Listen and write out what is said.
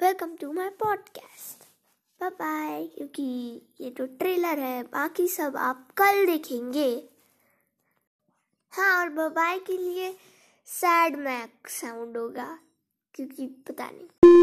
Welcome to my podcast bye bye क्योंकि ये तो ट्रेलर है, बाकी सब आप कल देखेंगे। हाँ और बाय के लिए सैड मैक साउंड होगा, क्योंकि पता नहीं।